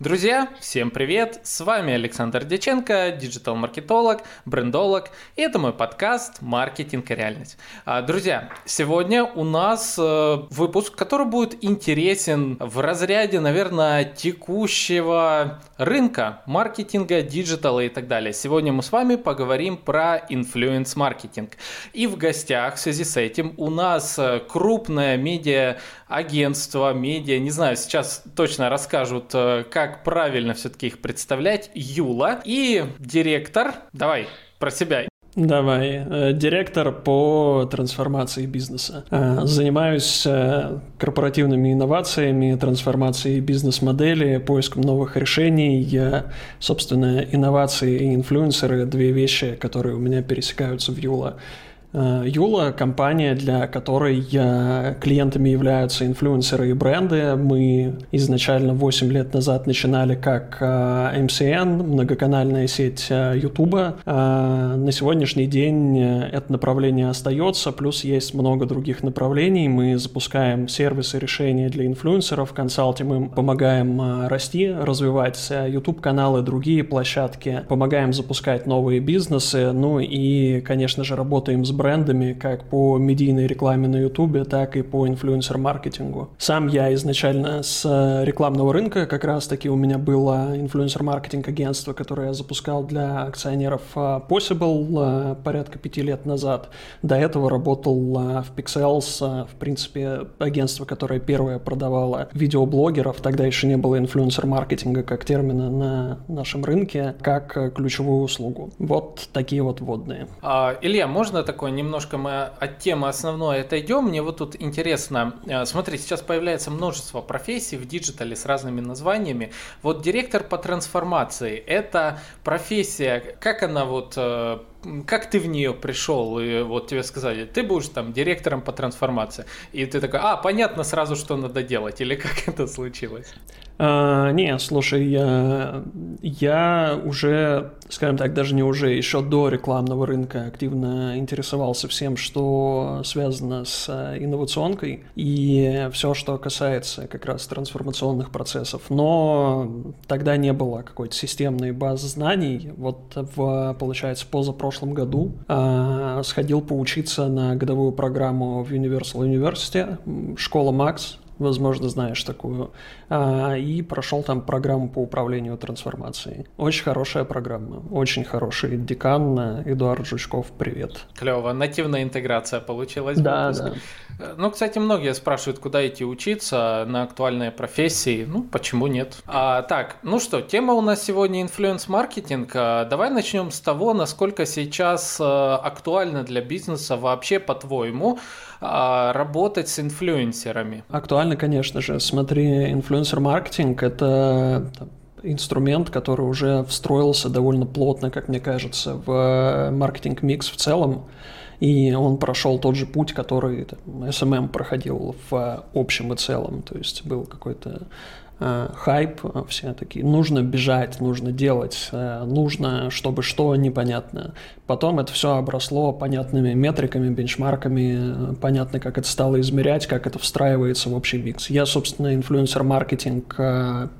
Друзья, всем привет! С вами Александр Деченко, диджитал-маркетолог, брендолог, и это мой подкаст «Маркетинг и реальность». А, друзья, сегодня у нас э, выпуск, который будет интересен в разряде, наверное, текущего рынка маркетинга, диджитала и так далее. Сегодня мы с вами поговорим про инфлюенс-маркетинг. И в гостях в связи с этим у нас э, крупная медиа агентства, медиа, не знаю, сейчас точно расскажут, э, как правильно все-таки их представлять, Юла и директор, давай, про себя. Давай. Э, директор по трансформации бизнеса. Э, занимаюсь корпоративными инновациями, трансформацией бизнес-модели, поиском новых решений. Собственно, инновации и инфлюенсеры — две вещи, которые у меня пересекаются в Юла. Э, Юла – компания, для которой клиентами являются инфлюенсеры и бренды. Мы изначально 8 лет назад начинали как MCN, э, многоканальная сеть YouTube. Э, на сегодняшний день это направление остается, плюс есть много других направлений. Мы запускаем сервисы, решения для инфлюенсеров, консалтим им, помогаем расти, развивать YouTube-каналы, другие площадки, помогаем запускать новые бизнесы, ну и, конечно же, работаем с брендами брендами как по медийной рекламе на Ютубе, так и по инфлюенсер-маркетингу. Сам я изначально с э, рекламного рынка, как раз-таки у меня было инфлюенсер-маркетинг агентство, которое я запускал для акционеров э, Possible э, порядка пяти лет назад. До этого работал в Pixels, в принципе, агентство, которое первое продавало видеоблогеров, тогда еще не было инфлюенсер-маркетинга как термина на нашем рынке, как ключевую услугу. Вот такие вот вводные. А, Илья, можно такой немножко мы от темы основной отойдем. Мне вот тут интересно, э, смотри, сейчас появляется множество профессий в диджитале с разными названиями. Вот директор по трансформации – это профессия, как она вот э, как ты в нее пришел, и вот тебе сказали, ты будешь там директором по трансформации, и ты такой, а, понятно сразу, что надо делать, или как это случилось? А, не, слушай, я, я уже, скажем так, даже не уже, еще до рекламного рынка активно интересовался всем, что связано с э, инновационкой и все, что касается как раз трансформационных процессов. Но тогда не было какой-то системной базы знаний. Вот в, получается, позапрошлом году а, сходил поучиться на годовую программу в Universal University, школа Макс, возможно, знаешь такую, а, и прошел там программу по управлению трансформацией. Очень хорошая программа, очень хороший декан Эдуард Жучков, привет. Клево, нативная интеграция получилась. Да, да. Ну, кстати, многие спрашивают, куда идти учиться на актуальные профессии. Ну, почему нет? А, так, ну что, тема у нас сегодня инфлюенс-маркетинг. А, давай начнем с того, насколько сейчас а, актуально для бизнеса вообще, по-твоему, работать с инфлюенсерами? Актуально, конечно же. Смотри, инфлюенсер-маркетинг – это инструмент, который уже встроился довольно плотно, как мне кажется, в маркетинг-микс в целом. И он прошел тот же путь, который там, SMM проходил в общем и целом. То есть был какой-то Э, хайп, э, все такие, нужно бежать, нужно делать, э, нужно, чтобы что, непонятно. Потом это все обросло понятными метриками, бенчмарками, понятно, как это стало измерять, как это встраивается в общий микс. Я, собственно, инфлюенсер-маркетинг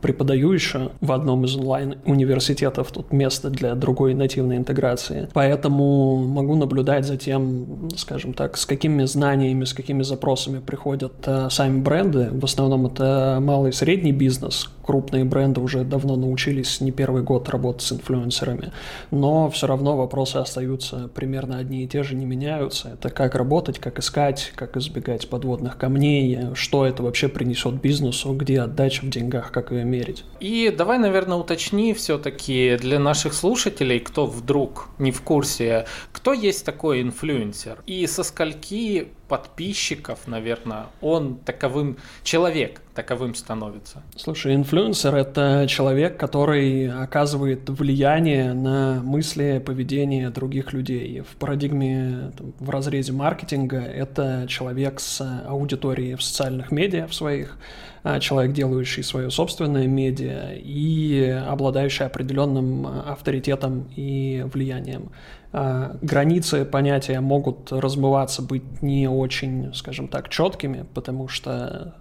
преподаю еще в одном из онлайн-университетов, тут место для другой нативной интеграции. Поэтому могу наблюдать за тем, скажем так, с какими знаниями, с какими запросами приходят сами бренды. В основном это малый и средний бизнес, бизнес. Крупные бренды уже давно научились не первый год работать с инфлюенсерами, но все равно вопросы остаются примерно одни и те же, не меняются. Это как работать, как искать, как избегать подводных камней, что это вообще принесет бизнесу, где отдача в деньгах, как ее мерить. И давай, наверное, уточни все-таки для наших слушателей, кто вдруг не в курсе, кто есть такой инфлюенсер и со скольки подписчиков, наверное, он таковым человек таковым становится. Слушай, инфлюенсер — это человек, который оказывает влияние на мысли, поведение других людей. В парадигме, там, в разрезе маркетинга это человек с аудиторией в социальных медиа в своих, а, человек, делающий свое собственное медиа и обладающий определенным авторитетом и влиянием. А, границы понятия могут размываться, быть не очень, скажем так, четкими, потому что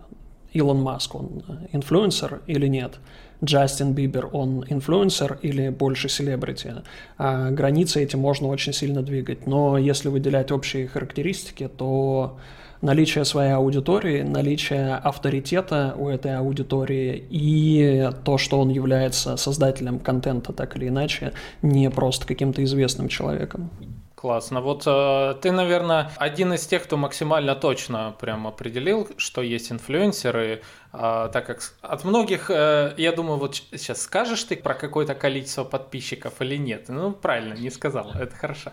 Илон Маск, он инфлюенсер или нет? Джастин Бибер, он инфлюенсер или больше селебрити. А границы эти можно очень сильно двигать. Но если выделять общие характеристики, то наличие своей аудитории, наличие авторитета у этой аудитории и то, что он является создателем контента так или иначе, не просто каким-то известным человеком. Классно. Вот э, ты, наверное, один из тех, кто максимально точно прям определил, что есть инфлюенсеры, э, так как от многих, э, я думаю, вот сейчас скажешь ты про какое-то количество подписчиков или нет? Ну, правильно, не сказал, это хорошо.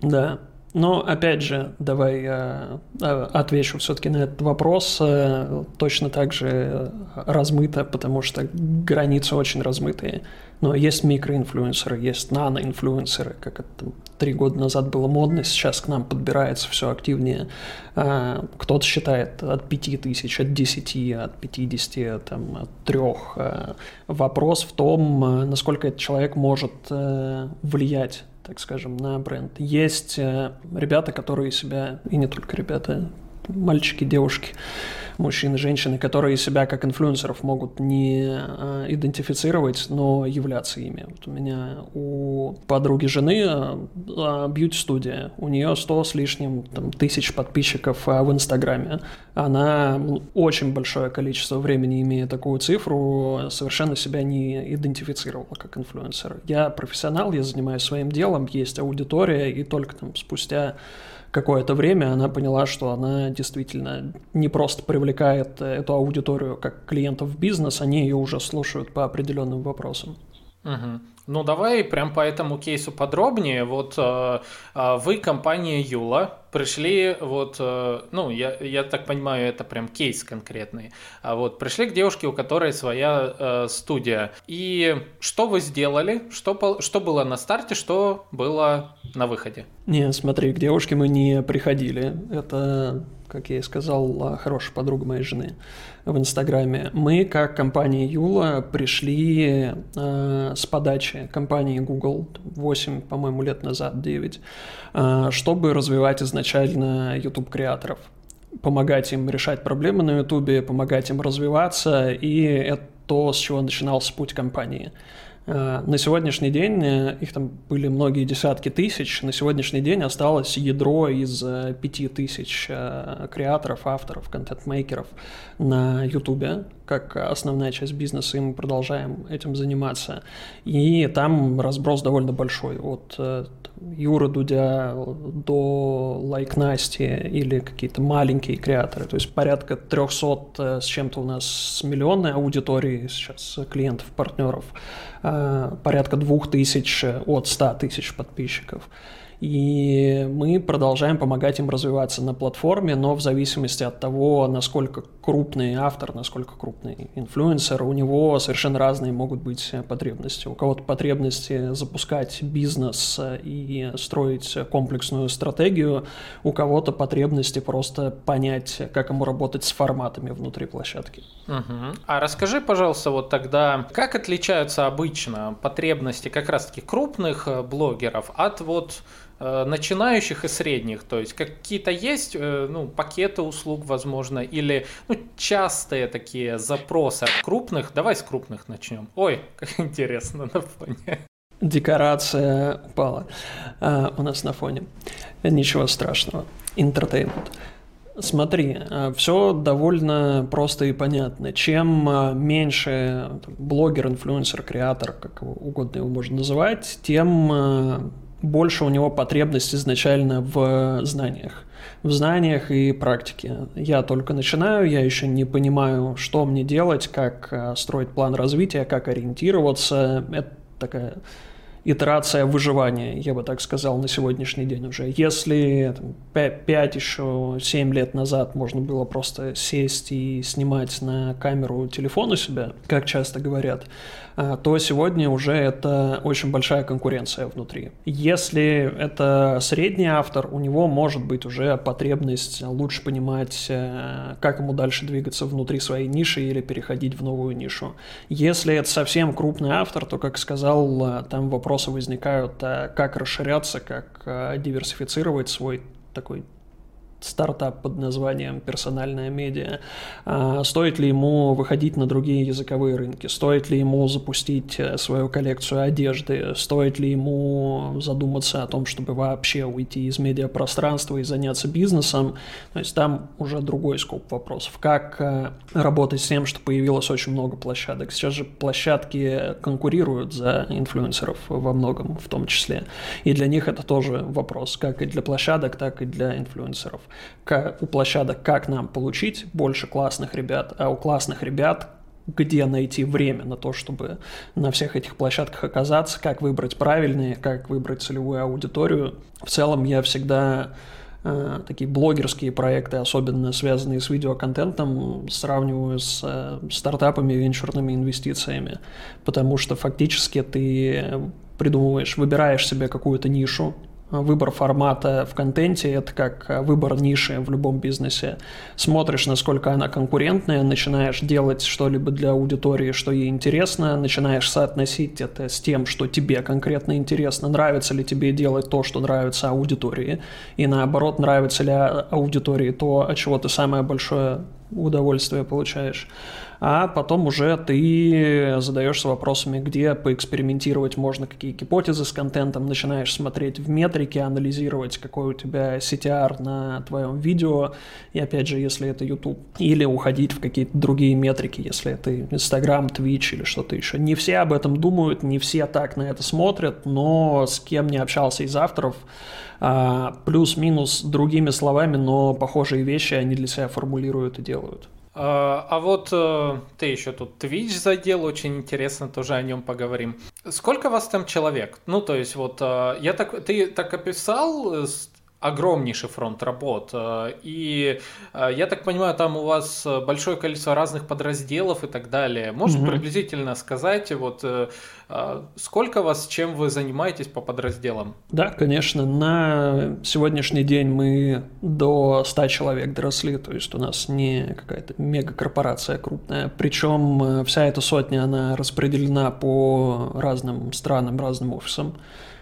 Да. Но опять же, давай я отвечу все-таки на этот вопрос э, точно так же э, размыто, потому что границы очень размытые. Но есть микроинфлюенсеры, есть наноинфлюенсеры, как это три года назад было модно, сейчас к нам подбирается все активнее. Кто-то считает от 5 тысяч, от 10, от 50, там, от 3. А, вопрос в том, насколько этот человек может э, влиять так скажем, на бренд. Есть э, ребята, которые себя, и не только ребята, мальчики, девушки, мужчины, женщины, которые себя как инфлюенсеров могут не э, идентифицировать, но являться ими. Вот у меня у подруги жены бьюти-студия, у нее 100 с лишним там, тысяч подписчиков в Инстаграме. Она очень большое количество времени, имея такую цифру, совершенно себя не идентифицировала как инфлюенсер. Я профессионал, я занимаюсь своим делом, есть аудитория, и только там спустя какое-то время она поняла, что она действительно не просто привлекает эту аудиторию как клиентов в бизнес, они ее уже слушают по определенным вопросам. Угу. Ну, давай прям по этому кейсу подробнее. Вот э, э, вы, компания Юла, пришли, вот, э, ну, я, я так понимаю, это прям кейс конкретный. А вот пришли к девушке, у которой своя студия. И что вы сделали? Что, что было на старте, что было на выходе? Не, смотри, к девушке мы не приходили. Это как я и сказал, хорошая подруга моей жены в Инстаграме. Мы, как компания Юла, пришли э, с подачи компании Google 8, по-моему, лет назад, 9, э, чтобы развивать изначально YouTube-креаторов помогать им решать проблемы на YouTube, помогать им развиваться, и это то, с чего начинался путь компании. Э, на сегодняшний день, э, их там были многие десятки тысяч, на сегодняшний день осталось ядро из э, пяти тысяч креаторов, авторов, контент-мейкеров на YouTube, как основная часть бизнеса, и мы продолжаем этим заниматься. И там разброс довольно большой, от Юры Дудя до Like Насти или какие-то маленькие креаторы. То есть порядка 300 с чем-то у нас миллионной аудиторией сейчас клиентов, партнеров, порядка 2000 от 100 тысяч подписчиков и мы продолжаем помогать им развиваться на платформе, но в зависимости от того, насколько крупный автор, насколько крупный инфлюенсер, у него совершенно разные могут быть потребности. У кого-то потребности запускать бизнес и строить комплексную стратегию, у кого-то потребности просто понять, как ему работать с форматами внутри площадки. Угу. А расскажи, пожалуйста, вот тогда, как отличаются обычно потребности как раз-таки крупных блогеров от вот Э, начинающих и средних, то есть какие-то есть э, ну, пакеты услуг, возможно, или ну, частые такие запросы от крупных. Давай с крупных начнем. Ой, как интересно на фоне. Декорация упала а, у нас на фоне. Ничего страшного. Entertainment. Смотри, э, все довольно просто и понятно. Чем меньше блогер, инфлюенсер, креатор, как угодно его можно называть, тем больше у него потребность изначально в знаниях. В знаниях и практике. Я только начинаю, я еще не понимаю, что мне делать, как э, строить план развития, как ориентироваться. Это такая итерация выживания, я бы так сказал, на сегодняшний день уже. Если 5 еще 7 лет назад можно было просто сесть и снимать на камеру телефон у себя, как часто говорят, то сегодня уже это очень большая конкуренция внутри. Если это средний автор, у него может быть уже потребность лучше понимать, э, как ему дальше двигаться внутри своей ниши или переходить в новую нишу. Если это совсем крупный автор, то, как сказал, э, там вопросы возникают, а как расширяться, как э, диверсифицировать свой такой стартап под названием «Персональная медиа», а, стоит ли ему выходить на другие языковые рынки, стоит ли ему запустить э, свою коллекцию одежды, стоит ли ему задуматься о том, чтобы вообще уйти из медиапространства и заняться бизнесом. То есть там уже другой скоп вопросов. Как э, работать с тем, что появилось очень много площадок. Сейчас же площадки конкурируют за инфлюенсеров во многом в том числе. И для них это тоже вопрос, как и для площадок, так и для инфлюенсеров у площадок, как нам получить больше классных ребят, а у классных ребят где найти время на то, чтобы на всех этих площадках оказаться, как выбрать правильные, как выбрать целевую аудиторию. В целом я всегда э, такие блогерские проекты, особенно связанные с видеоконтентом, сравниваю с э, стартапами венчурными инвестициями, потому что фактически ты придумываешь, выбираешь себе какую-то нишу, выбор формата в контенте – это как э, выбор ниши в любом бизнесе. Смотришь, насколько она конкурентная, начинаешь делать что-либо для аудитории, что ей интересно, начинаешь соотносить это с тем, что тебе конкретно интересно, нравится ли тебе делать то, что нравится аудитории, и наоборот, нравится ли аудитории то, от чего ты самое большое удовольствие получаешь а потом уже ты задаешься вопросами, где поэкспериментировать можно, какие гипотезы с контентом, начинаешь смотреть в метрике, анализировать, какой у тебя CTR на твоем видео, и опять же, если это YouTube, или уходить в какие-то другие метрики, если это Instagram, Twitch или что-то еще. Не все об этом думают, не все так на это смотрят, но с кем не общался из авторов, а, плюс-минус другими словами, но похожие вещи они для себя формулируют и делают. А, а вот э, ты еще тут Twitch задел, очень интересно, тоже о нем поговорим. Сколько вас там человек? Ну, то есть вот э, я так, ты так описал э, огромнейший фронт работ. И я так понимаю, там у вас большое количество разных подразделов и так далее. Можешь угу. приблизительно сказать, вот сколько вас, чем вы занимаетесь по подразделам? Да, конечно. На сегодняшний день мы до 100 человек доросли, то есть у нас не какая-то мегакорпорация крупная. Причем вся эта сотня, она распределена по разным странам, разным офисам.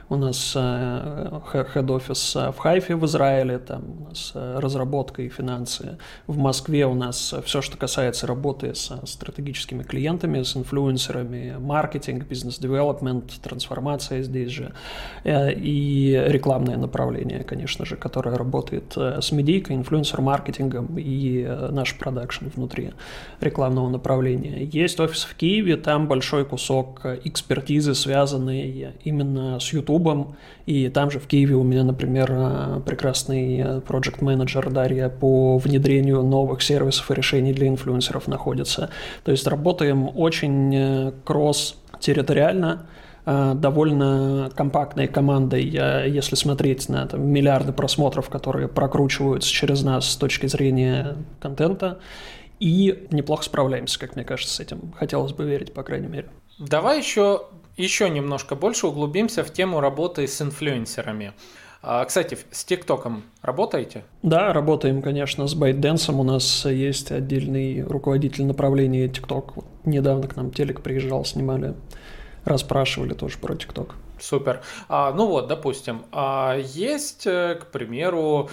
У нас head office э, в Хайфе в Израиле, там у нас э, разработка и финансы. В Москве у нас все, что касается работы с стратегическими клиентами, с инфлюенсерами, маркетинг, business development, трансформация здесь же. Э, и рекламное направление, конечно же, которое работает с медийкой, инфлюенсер-маркетингом и наш продакшн внутри рекламного направления. Есть офис в Киеве, там большой кусок экспертизы, связанный именно с клубом, и там же в Киеве у меня, например, э, прекрасный проект менеджер Дарья по внедрению новых сервисов и решений для инфлюенсеров находится. То есть работаем очень э, кросс-территориально, э, довольно компактной командой, если смотреть на там, миллиарды просмотров, которые прокручиваются через нас с точки зрения контента, и неплохо справляемся, как мне кажется, с этим. Хотелось бы верить, по крайней мере. Давай еще еще немножко больше углубимся в тему работы с инфлюенсерами. А, кстати, с ТикТоком работаете? Да, работаем, конечно, с ByteDance. У нас есть отдельный руководитель направления ТикТок. недавно к нам телек приезжал, снимали, расспрашивали тоже про ТикТок. Супер. А, ну вот, допустим, а есть, э, к примеру,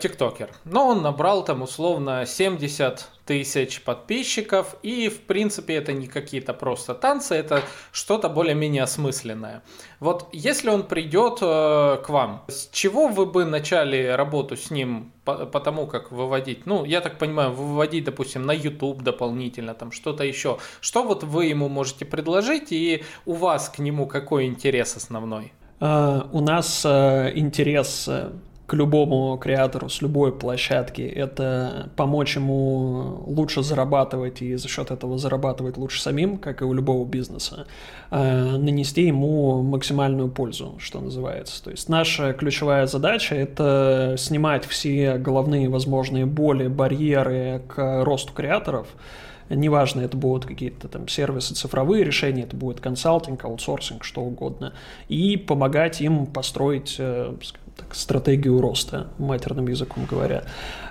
тиктокер. Но он набрал там условно 70 тысяч подписчиков, и в принципе это не какие-то просто танцы, это что-то более-менее осмысленное. Вот если он придет э, к вам, с чего вы бы начали работу с ним по, по тому, как выводить? Ну, я так понимаю, выводить, допустим, на YouTube дополнительно, там что-то еще. Что вот вы ему можете предложить, и у вас к нему какой интерес основной? Uh, у нас uh, интерес э, к любому креатору с любой площадки, это помочь ему лучше зарабатывать и за счет этого зарабатывать лучше самим, как и у любого бизнеса, а нанести ему максимальную пользу, что называется. То есть наша ключевая задача — это снимать все головные возможные боли, барьеры к росту креаторов, неважно, это будут какие-то там сервисы, цифровые решения, это будет консалтинг, аутсорсинг, что угодно, и помогать им построить э, стратегию роста, матерным языком говоря.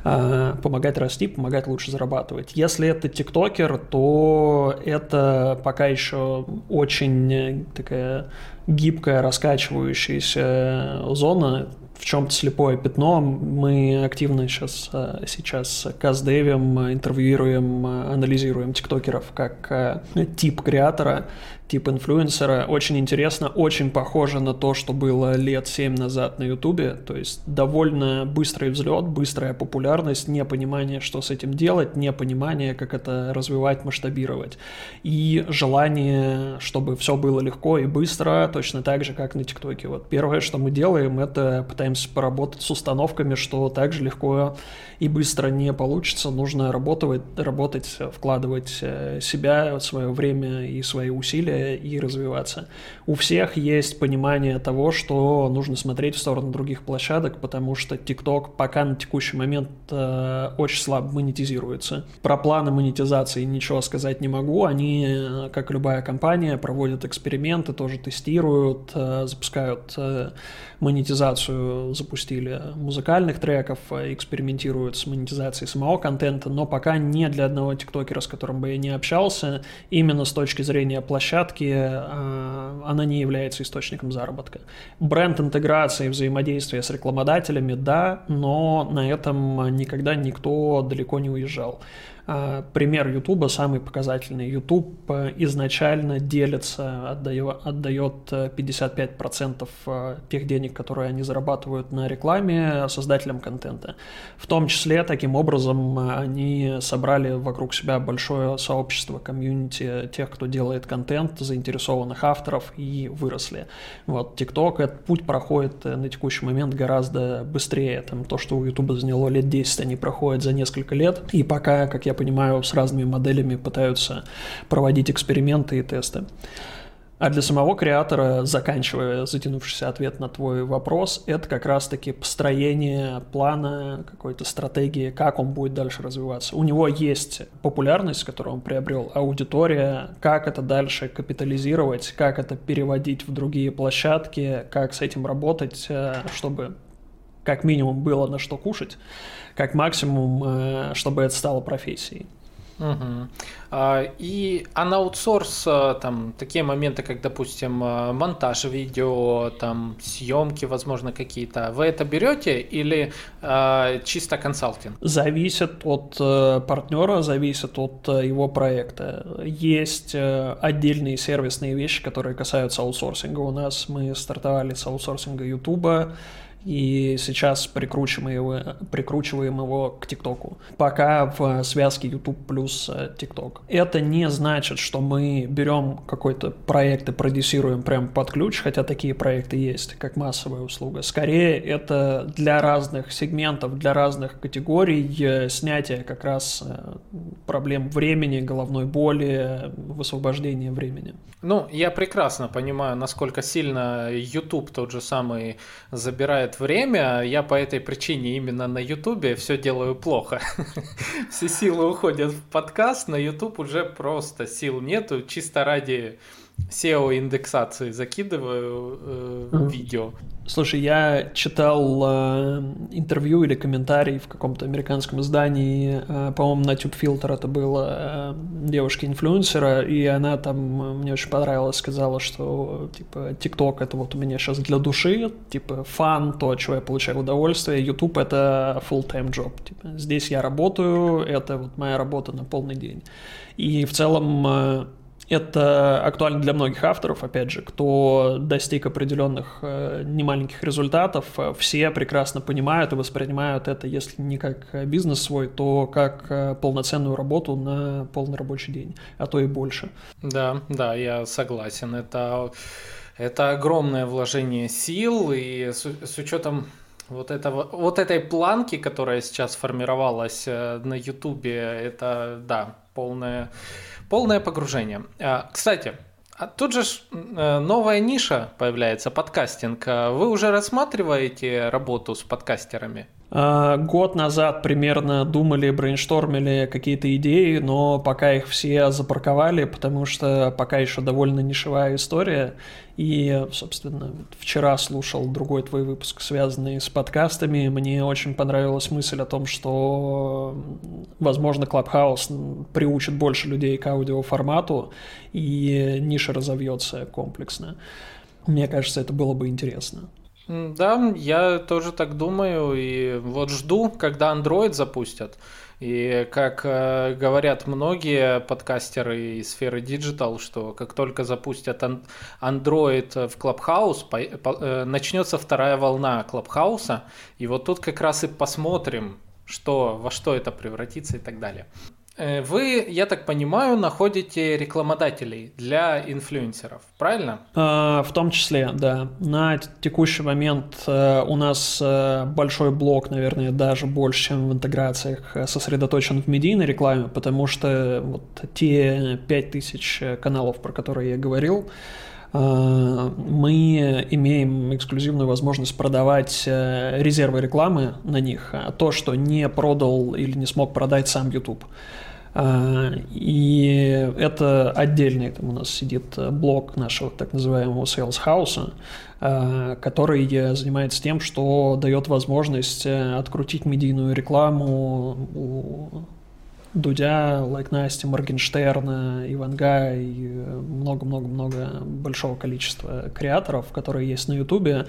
А, помогать расти, помогать лучше зарабатывать. Если это тиктокер, то это пока еще очень такая гибкая, раскачивающаяся зона, в чем-то слепое пятно. Мы активно сейчас, сейчас каздевим, интервьюируем, анализируем тиктокеров как тип креатора, тип инфлюенсера. Очень интересно, очень похоже на то, что было лет 7 назад на Ютубе. То есть довольно быстрый взлет, быстрая популярность, непонимание, что с этим делать, непонимание, как это развивать, масштабировать. И желание, чтобы все было легко и быстро, точно так же, как на ТикТоке. Вот первое, что мы делаем, это пытаемся поработать с установками, что так же легко и быстро не получится. Нужно работать, работать вкладывать э, себя, свое время и свои усилия и развиваться. У всех есть понимание того, что нужно смотреть в сторону других площадок, потому что TikTok пока на текущий момент э, очень слабо монетизируется. Про планы монетизации ничего сказать не могу. Они, как любая компания, проводят эксперименты, тоже тестируют, э, запускают э, монетизацию, запустили музыкальных треков, э, экспериментируют с монетизацией самого контента, но пока не для одного тиктокера, с которым бы я не общался, именно с точки зрения площадки площадки, э, она не является источником заработка. Бренд интеграции, взаимодействия с рекламодателями, да, но на этом никогда никто далеко не уезжал. А, пример YouTube самый показательный. YouTube э, изначально делится, отдает, отдает 55% э, тех денег, которые они зарабатывают на рекламе создателям контента. В том числе, таким образом, они собрали вокруг себя большое сообщество, комьюнити тех, кто делает контент, заинтересованных авторов и выросли. Вот TikTok, этот путь проходит э, на текущий момент гораздо быстрее. Там, то, что у YouTube заняло лет 10, они проходят за несколько лет. И пока, как я понимаю, с разными моделями пытаются проводить эксперименты и тесты. А для самого креатора, заканчивая затянувшийся ответ на твой вопрос, это как раз-таки построение плана, какой-то стратегии, как он будет дальше развиваться. У него есть популярность, которую он приобрел, аудитория, как это дальше капитализировать, как это переводить в другие площадки, как с этим работать, э, чтобы как минимум было на что кушать, как максимум, э, чтобы это стало профессией. Угу. И а на аутсорс а, там такие моменты, как, допустим, а, монтаж видео, там съемки, возможно, какие-то, вы это берете или а, чисто консалтинг? Зависит от э, партнера, зависит от э, его проекта. Есть э, отдельные сервисные вещи, которые касаются аутсорсинга. У нас мы стартовали с аутсорсинга YouTube и сейчас прикручиваем его, прикручиваем его к ТикТоку. Пока в связке YouTube плюс э, ТикТок. Это не значит, что мы берем какой-то проект и продюсируем прям под ключ, хотя такие проекты есть, как массовая услуга. Скорее, это для разных сегментов, для разных категорий э, снятие как раз э, проблем времени, головной боли, высвобождения времени. Ну, я прекрасно понимаю, насколько сильно YouTube тот же самый забирает время, я по этой причине именно на Ютубе все делаю плохо. Все силы уходят в подкаст, на Ютуб уже просто сил нету, чисто ради SEO-индексации закидываю э, видео. Слушай, я читал э, интервью или комментарий в каком-то американском издании, э, по-моему, на TubeFilter это было, э, девушки-инфлюенсера, и она там, э, мне очень понравилось, сказала, что, типа, TikTok это вот у меня сейчас для души, типа, фан, то, от чего я получаю удовольствие, YouTube это full-time job, типа, здесь я работаю, это вот моя работа на полный день. И в целом э, это актуально для многих авторов, опять же, кто достиг определенных э, немаленьких результатов, э, все прекрасно понимают и воспринимают это, если не как бизнес свой, то как э, полноценную работу на полный рабочий день, а то и больше. Да, да, я согласен. Это, это огромное вложение сил, и с, с учетом вот, этого, вот этой планки, которая сейчас формировалась на Ютубе, это, да, полное Полное погружение. А, кстати, а тут же э, новая ниша появляется, подкастинг. А вы уже рассматриваете работу с подкастерами? Год назад примерно думали, брейнштормили какие-то идеи, но пока их все запарковали, потому что пока еще довольно нишевая история. И, собственно, вчера слушал другой твой выпуск, связанный с подкастами. Мне очень понравилась мысль о том, что, возможно, Clubhouse приучит больше людей к аудиоформату, и ниша разовьется комплексно. Мне кажется, это было бы интересно. Да, я тоже так думаю, и вот жду, когда Android запустят. И как э, говорят многие подкастеры из сферы Digital, что как только запустят Android в Clubhouse, по, по, э, начнется вторая волна Clubhouse, и вот тут как раз и посмотрим, что, во что это превратится и так далее. Э, вы, я так понимаю, находите рекламодателей для инфлюенсеров, правильно? А, в том числе, да. На текущий момент э, у нас э, большой блок, наверное, даже больше, чем в интеграциях, сосредоточен в медийной рекламе, потому что вот те 5000 каналов, про которые я говорил, мы имеем эксклюзивную возможность продавать резервы рекламы на них, а то, что не продал или не смог продать сам YouTube. А, и это отдельный, там у нас сидит блок нашего так называемого sales house, а, который занимается тем, что дает возможность э, открутить медийную рекламу у Дудя, Лайк Насти, Моргенштерна, Иванга и много-много-много большого количества креаторов, которые есть на Ютубе,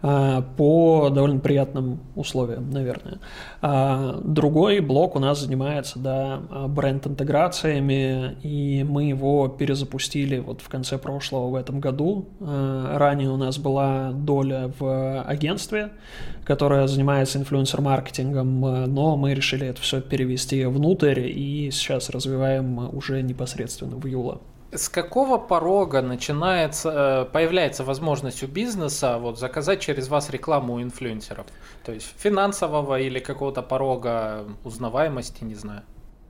а, по довольно приятным условиям, наверное. А другой блок у нас занимается да, бренд-интеграциями, и мы его перезапустили вот в конце прошлого в этом году. А, ранее у нас была доля в агентстве, которая занимается инфлюенсер-маркетингом, но мы решили это все перевести внутрь и сейчас развиваем уже непосредственно в Юла. С какого порога начинается, э, появляется возможность у бизнеса вот, заказать через вас рекламу у инфлюенсеров? То есть финансового или какого-то порога узнаваемости, не знаю.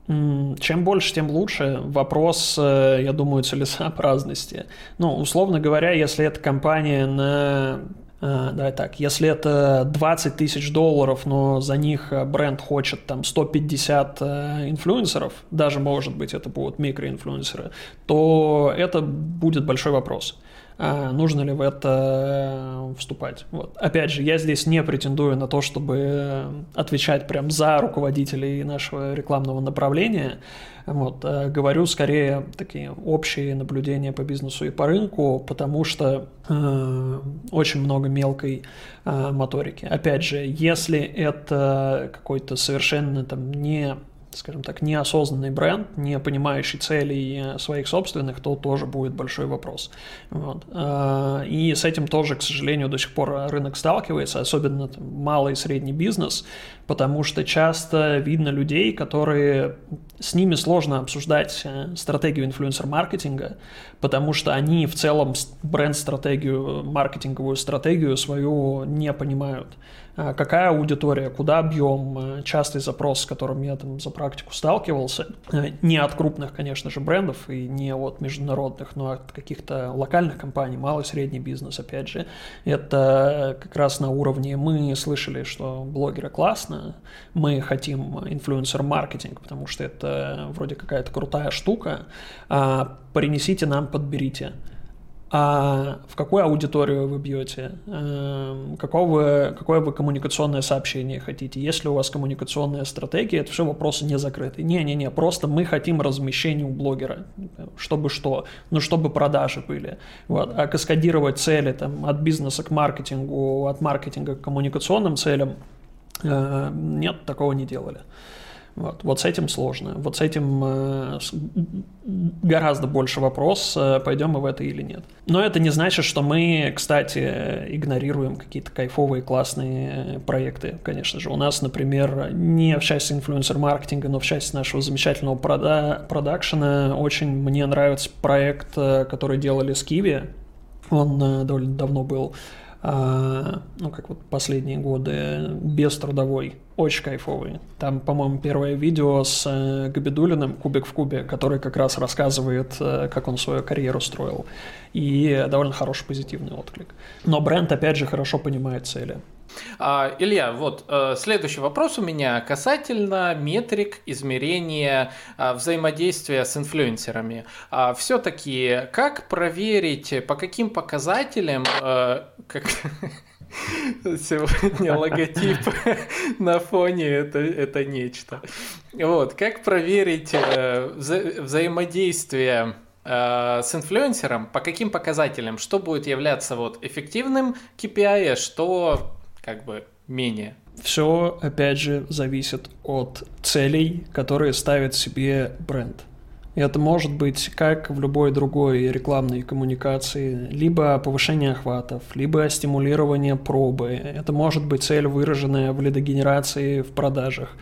Чем больше, тем лучше. Вопрос, э, я думаю, целесообразности. Ну, условно говоря, если это компания на давай так, если это 20 тысяч долларов, но за них э, бренд хочет там 150 э, инфлюенсеров, даже может быть это будут микроинфлюенсеры, то это будет большой вопрос. А нужно ли в это э, вступать. Вот. Опять же, я здесь не претендую на то, чтобы отвечать прям за руководителей нашего рекламного направления. Вот. Говорю скорее такие общие наблюдения по бизнесу и по рынку, потому что э, очень много мелкой э, моторики. Опять же, если это какой-то совершенно там не скажем так, неосознанный бренд, не понимающий целей э, своих собственных, то тоже будет большой вопрос. Вот. А, и с этим тоже, к сожалению, до сих пор рынок сталкивается, особенно там, малый и средний бизнес, потому что часто видно людей, которые с ними сложно обсуждать э, стратегию инфлюенсер-маркетинга, потому что они в целом бренд-стратегию, маркетинговую стратегию свою не понимают. Какая аудитория, куда объем, э, частый запрос, с которым я там за практику сталкивался, э, не от крупных, конечно же, брендов и не от международных, но от каких-то локальных компаний, малый средний бизнес, опять же, это как раз на уровне мы слышали, что блогеры классно, мы хотим инфлюенсер-маркетинг, потому что это вроде какая-то крутая штука, а принесите нам, подберите а в какую аудиторию вы бьете, эм, какого, какое вы коммуникационное сообщение хотите. Если у вас коммуникационная стратегия, это все вопросы не закрыты. Не-не-не, просто мы хотим размещения у блогера, чтобы что? Ну, чтобы продажи были. Вот. А каскадировать цели там, от бизнеса к маркетингу, от маркетинга к коммуникационным целям, э, нет, такого не делали. Вот, вот с этим сложно. Вот с этим э, гораздо больше вопрос, э, пойдем мы в это или нет. Но это не значит, что мы, кстати, игнорируем какие-то кайфовые, классные проекты, конечно же. У нас, например, не в части инфлюенсер-маркетинга, но в части нашего замечательного прода продакшена очень мне нравится проект, э, который делали с Киви. Он э, довольно давно был ну, как вот последние годы, без трудовой, очень кайфовый. Там, по-моему, первое видео с э, Габидулиным «Кубик в кубе», который как раз рассказывает, э, как он свою карьеру строил. И довольно хороший позитивный отклик. Но бренд, опять же, хорошо понимает цели. А, Илья, вот э, следующий вопрос у меня касательно метрик измерения а, взаимодействия с инфлюенсерами. А, Все-таки как проверить, по каким показателям, э, как Сегодня логотип на фоне это, это нечто. Вот, как проверить э, вза взаимодействие с инфлюенсером, по каким показателям, что будет являться вот эффективным KPI, что как бы менее? Все, опять же, зависит от целей, которые ставит себе бренд. Это может быть как в любой другой рекламной коммуникации, либо повышение охватов, либо стимулирование пробы. Это может быть цель, выраженная в лидогенерации в продажах.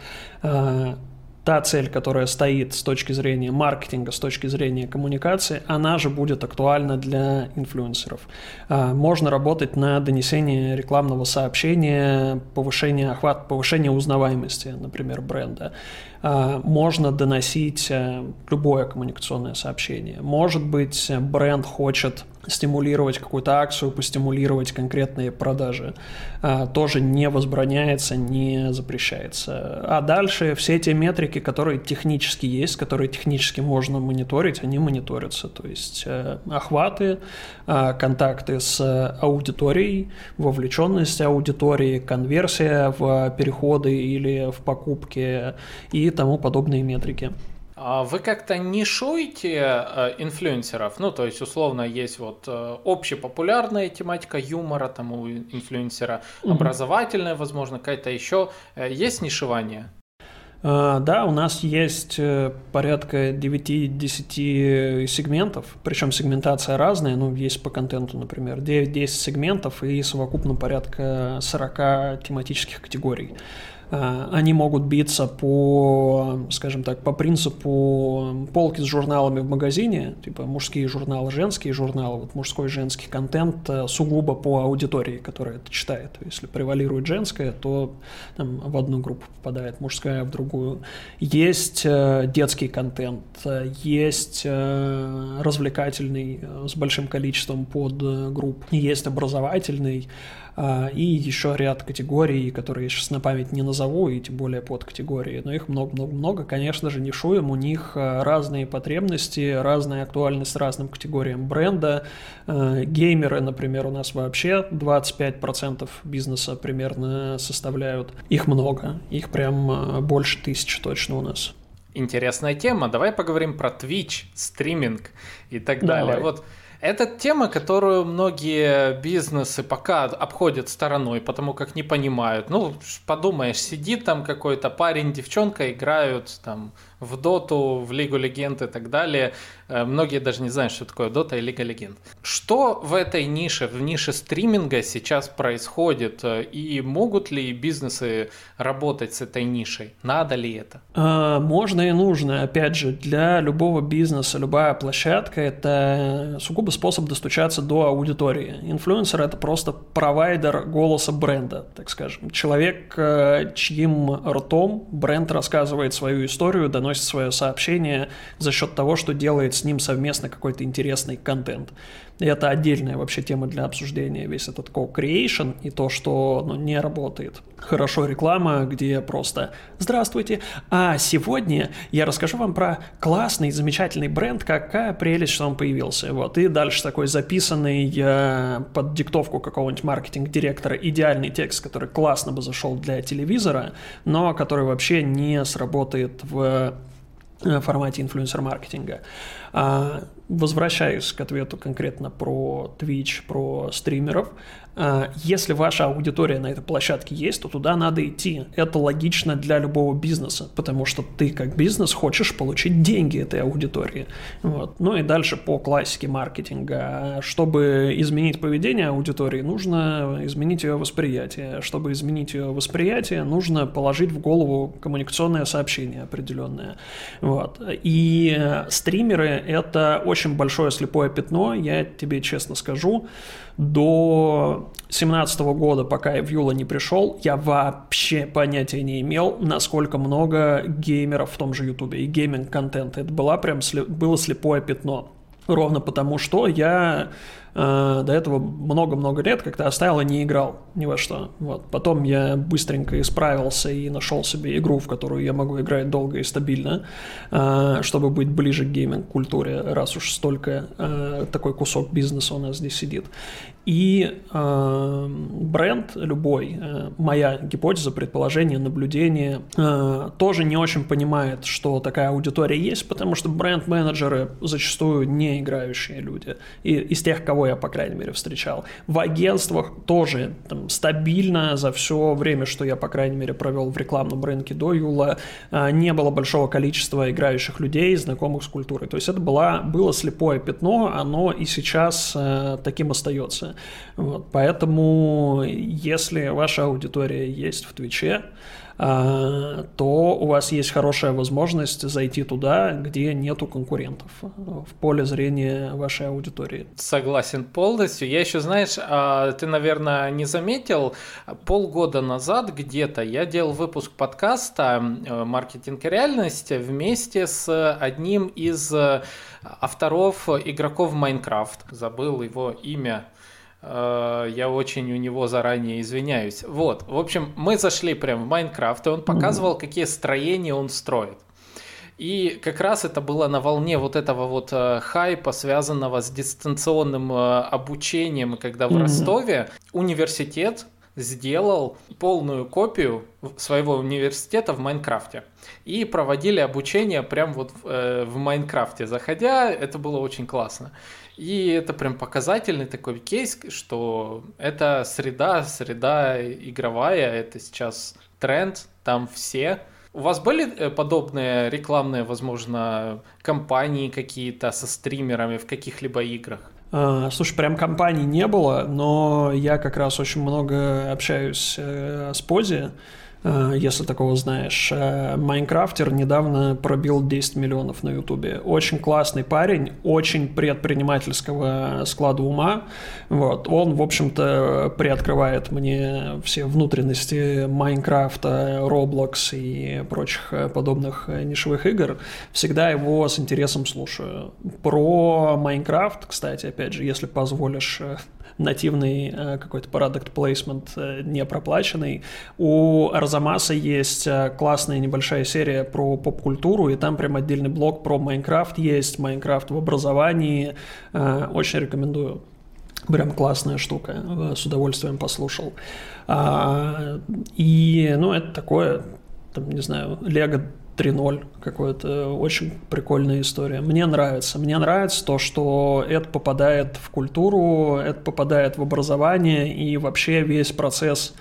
Та цель, которая стоит с точки зрения маркетинга, с точки зрения коммуникации, она же будет актуальна для инфлюенсеров. А, можно работать на донесение рекламного сообщения, повышение охвата, повышение узнаваемости, например, бренда. А, можно доносить э, любое коммуникационное сообщение. Может быть, бренд хочет стимулировать какую-то акцию, постимулировать конкретные продажи. А, тоже не возбраняется, не запрещается. А дальше все те метрики, которые технически есть, которые технически можно мониторить, они мониторятся. То есть э, охваты, а, контакты с аудиторией, вовлеченность аудитории, конверсия в переходы или в покупки и тому подобные метрики. А вы как-то нишуете э, инфлюенсеров? Ну, то есть, условно, есть вот э, общепопулярная тематика юмора там у инфлюенсера, mm-hmm. образовательная, возможно, какая-то еще. Э, есть нишевание? Да, у нас есть порядка 9-10 сегментов, причем сегментация разная, ну, есть по контенту, например, 9-10 сегментов и совокупно порядка 40 тематических категорий. А, они могут биться по, скажем так, по принципу полки с журналами в магазине, типа мужские журналы, женские журналы, вот мужской женский контент э, сугубо по аудитории, которая это читает. Если превалирует женское, то там, в одну группу попадает мужская, в другую. Есть э, детский контент, есть э, развлекательный с большим количеством подгрупп, есть образовательный, и еще ряд категорий, которые я сейчас на память не назову, и тем более под категории, но их много-много-много, конечно же, нишуем, у них а, разные потребности, разная актуальность разным категориям бренда. А, геймеры, например, у нас вообще 25% бизнеса примерно составляют. Их много, их прям больше тысячи точно у нас. Интересная тема. Давай поговорим про Twitch, стриминг и так Давай. далее. Вот это тема, которую многие бизнесы пока обходят стороной, потому как не понимают. Ну, подумаешь, сидит там какой-то парень, девчонка, играют там в Доту, в Лигу Легенд и так далее. Э, многие даже не знают, что такое Дота и Лига Легенд. Что в этой нише, в нише стриминга сейчас происходит? Э, и могут ли бизнесы работать с этой нишей? Надо ли это? А, можно и нужно. Опять же, для любого бизнеса, любая площадка – это сугубо способ достучаться до аудитории. Инфлюенсер – это просто провайдер голоса бренда, так скажем. Человек, э, чьим ртом бренд рассказывает свою историю, доносит доносит свое сообщение за счет того, что делает с ним совместно какой-то интересный контент. И это отдельная вообще тема для обсуждения, весь этот co-creation и то, что ну, не работает. Хорошо реклама, где просто «Здравствуйте, а сегодня я расскажу вам про классный, замечательный бренд, какая прелесть, что он появился». Вот, и дальше такой записанный э, под диктовку какого-нибудь маркетинг-директора идеальный текст, который классно бы зашел для телевизора, но который вообще не сработает в э, формате инфлюенсер-маркетинга. А, возвращаюсь к ответу конкретно про Twitch, про стримеров. А, если ваша аудитория на этой площадке есть, то туда надо идти. Это логично для любого бизнеса, потому что ты как бизнес хочешь получить деньги этой аудитории. Вот. Ну и дальше по классике маркетинга. Чтобы изменить поведение аудитории, нужно изменить ее восприятие. Чтобы изменить ее восприятие, нужно положить в голову коммуникационное сообщение определенное. Вот. И стримеры — это очень большое слепое пятно, я тебе честно скажу до 2017 года, пока я в Юла не пришел, я вообще понятия не имел, насколько много геймеров в том же Ютубе и гейминг-контента. Это была прям было слепое пятно. Ровно потому, что я э, до этого много-много лет как-то оставил и не играл ни во что. Вот. Потом я быстренько исправился и нашел себе игру, в которую я могу играть долго и стабильно, э, чтобы быть ближе к гейминг-культуре, раз уж столько э, такой кусок бизнеса у нас здесь сидит. И э, бренд любой, э, моя гипотеза, предположение, наблюдение, э, тоже не очень понимает, что такая аудитория есть, потому что бренд-менеджеры зачастую не играющие люди. И из тех, кого я, по крайней мере, встречал. В агентствах тоже там, стабильно за все время, что я, по крайней мере, провел в рекламном рынке до Юла, э, не было большого количества играющих людей, знакомых с культурой. То есть это была, было слепое пятно, оно и сейчас э, таким остается. Вот, поэтому, если ваша аудитория есть в Твиче, а, то у вас есть хорошая возможность зайти туда, где нету конкурентов в поле зрения вашей аудитории. Согласен полностью. Я еще, знаешь, а, ты, наверное, не заметил, полгода назад где-то я делал выпуск подкаста э, «Маркетинг и реальность» вместе с одним из авторов игроков Майнкрафт. Забыл его имя. Э, я очень у него заранее извиняюсь. Вот, в общем, мы зашли прям в Майнкрафт, и он показывал, какие строения он строит. И как раз это было на волне вот этого вот э, хайпа, связанного с дистанционным э, обучением, когда в mm-hmm. Ростове университет сделал полную копию своего университета в Майнкрафте. И проводили обучение прям вот в, э, в Майнкрафте. Заходя, это было очень классно. И это прям показательный такой кейс, что это среда, среда игровая, это сейчас тренд, там все. У вас были э, подобные рекламные, возможно, кампании какие-то со стримерами в каких-либо играх? А, слушай, прям компаний не было, но я как раз очень много общаюсь э, с Пози, если такого знаешь. Э, Майнкрафтер недавно пробил 10 миллионов на Ютубе. Очень классный парень, очень предпринимательского склада ума. Вот. Он, в общем-то, приоткрывает мне все внутренности Майнкрафта, Roblox и прочих подобных нишевых игр. Всегда его с интересом слушаю. Про Майнкрафт, кстати, опять же, если позволишь э, нативный э, какой-то placement э, не проплаченный. У Арзамаса есть э, классная небольшая серия про поп-культуру, и там прям отдельный блок про Майнкрафт есть, Майнкрафт в образовании. Очень рекомендую. Прям классная штука, с удовольствием послушал. А, и, ну, это такое, там, не знаю, Лего 3.0 какое-то очень прикольная история. Мне нравится. Мне нравится то, что это попадает в культуру, это попадает в образование, и вообще весь процесс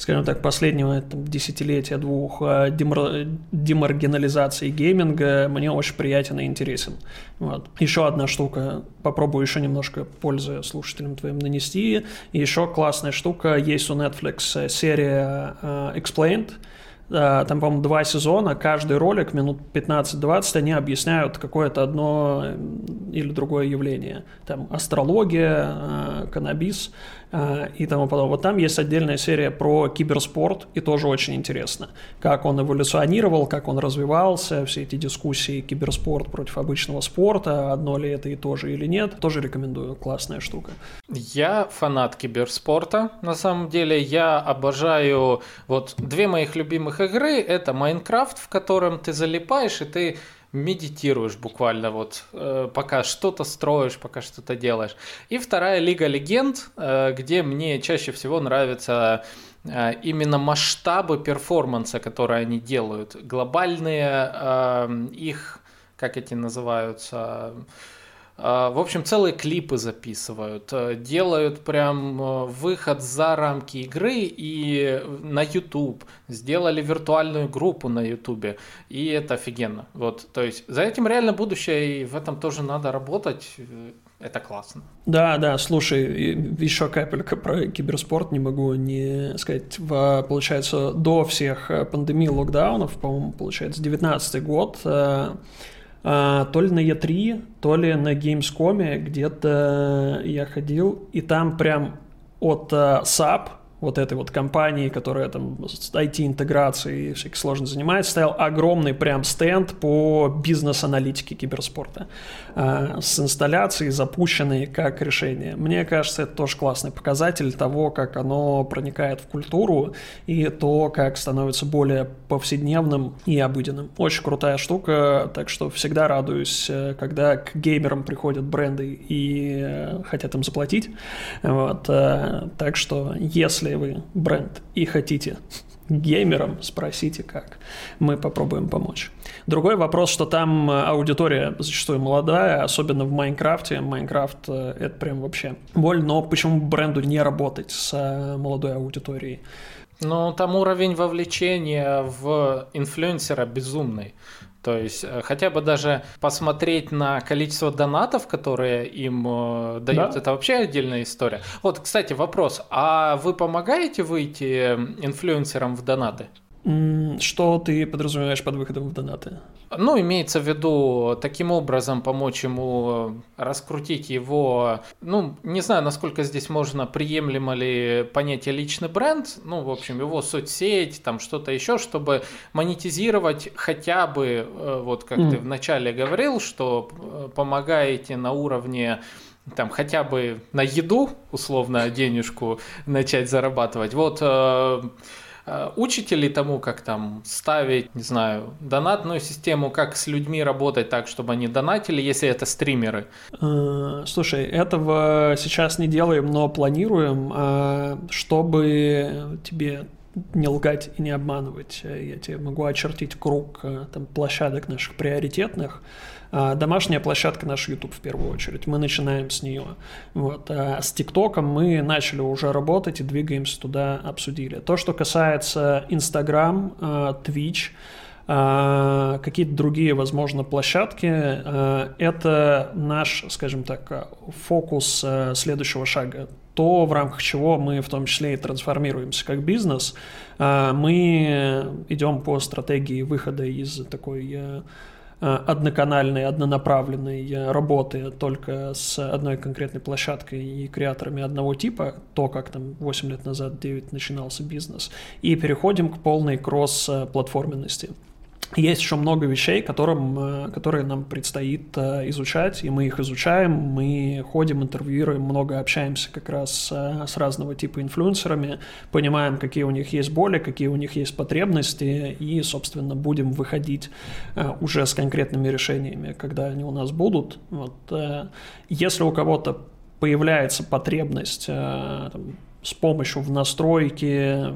скажем так, последнего там, десятилетия двух а, демар... демаргинализации гейминга мне очень приятен и интересен. Вот. Еще одна штука, попробую еще немножко пользы слушателям твоим нанести. еще классная штука, есть у Netflix э, серия uh, Explained, Э, там, по-моему, два сезона, каждый ролик, минут 15-20, они объясняют какое-то одно или другое явление. Там астрология, э, каннабис э, и тому подобное. Вот там есть отдельная серия про киберспорт, и тоже очень интересно. Как он эволюционировал, как он развивался, все эти дискуссии киберспорт против обычного спорта, одно ли это и то же или нет, тоже рекомендую, классная штука. Я фанат киберспорта, на самом деле. Я обожаю вот две моих любимых игры это Майнкрафт, в котором ты залипаешь и ты медитируешь буквально вот, э, пока что-то строишь, пока что-то делаешь. И вторая Лига Легенд, э, где мне чаще всего нравятся э, именно масштабы перформанса, которые они делают. Глобальные их, как эти называются, в общем, целые клипы записывают, э, делают прям э, выход за рамки игры и на YouTube. Сделали виртуальную группу на YouTube, и это офигенно. Вот, то есть за этим реально будущее, и в этом тоже надо работать. Это классно. Да, да, слушай, еще капелька про киберспорт не могу не сказать. В, получается, до всех э, пандемий, локдаунов, по-моему, получается, 19 год, а, то ли на E3, то ли на Gamescom где-то я ходил, и там прям от uh, SAP вот этой вот компании, которая там с IT-интеграцией и всякой сложностью занимается, стоял огромный прям стенд по бизнес-аналитике киберспорта э, с инсталляцией, запущенной как решение. Мне кажется, это тоже классный показатель того, как оно проникает в культуру и то, как становится более повседневным и обыденным. Очень крутая штука, так что всегда радуюсь, э, когда к геймерам приходят бренды и э, хотят им заплатить. Вот. Э, так что, если вы бренд и хотите к геймерам, спросите как. Мы попробуем помочь. Другой вопрос, что там аудитория зачастую молодая, особенно в Майнкрафте. Майнкрафт — это прям вообще боль, но почему бренду не работать с молодой аудиторией? Ну, там уровень вовлечения в инфлюенсера безумный. То есть э, хотя бы даже посмотреть на количество донатов, которые им э, дают, да. это вообще отдельная история. Вот, кстати, вопрос. А вы помогаете выйти инфлюенсерам в донаты? Что ты подразумеваешь под выходом в донаты? Ну, имеется в виду таким образом помочь ему раскрутить его, ну, не знаю, насколько здесь можно, приемлемо ли понятие личный бренд, ну, в общем, его соцсеть, там что-то еще, чтобы монетизировать хотя бы, э, вот как mm. ты вначале говорил, что э, помогаете на уровне там хотя бы на еду, условно, денежку начать зарабатывать. Вот э, Э, учите ли тому, как там ставить, не знаю, донатную систему, как с людьми работать так, чтобы они донатили, если это стримеры? Э, слушай, этого сейчас не делаем, но планируем, э, чтобы тебе не лгать и не обманывать. Я тебе могу очертить круг там, площадок наших приоритетных, а, домашняя площадка наш YouTube в первую очередь. Мы начинаем с нее. Вот. А с ТикТоком мы начали уже работать и двигаемся туда, обсудили. То, что касается Instagram, а, Twitch, какие-то другие, возможно, площадки. Это наш, скажем так, фокус следующего шага. То, в рамках чего мы в том числе и трансформируемся как бизнес. Мы идем по стратегии выхода из такой Э, одноканальной, однонаправленной э, работы только с одной конкретной площадкой и креаторами одного типа, то, как там 8 лет назад, 9 начинался бизнес, и переходим к полной кросс-платформенности. Есть еще много вещей, которым, э, которые нам предстоит э, изучать, и мы их изучаем, мы ходим, интервьюируем, много общаемся как раз э, с разного типа инфлюенсерами, понимаем, какие у них есть боли, какие у них есть потребности, и, собственно, будем выходить уже с конкретными решениями, когда они у нас будут. Вот, если у кого-то появляется потребность с помощью в настройке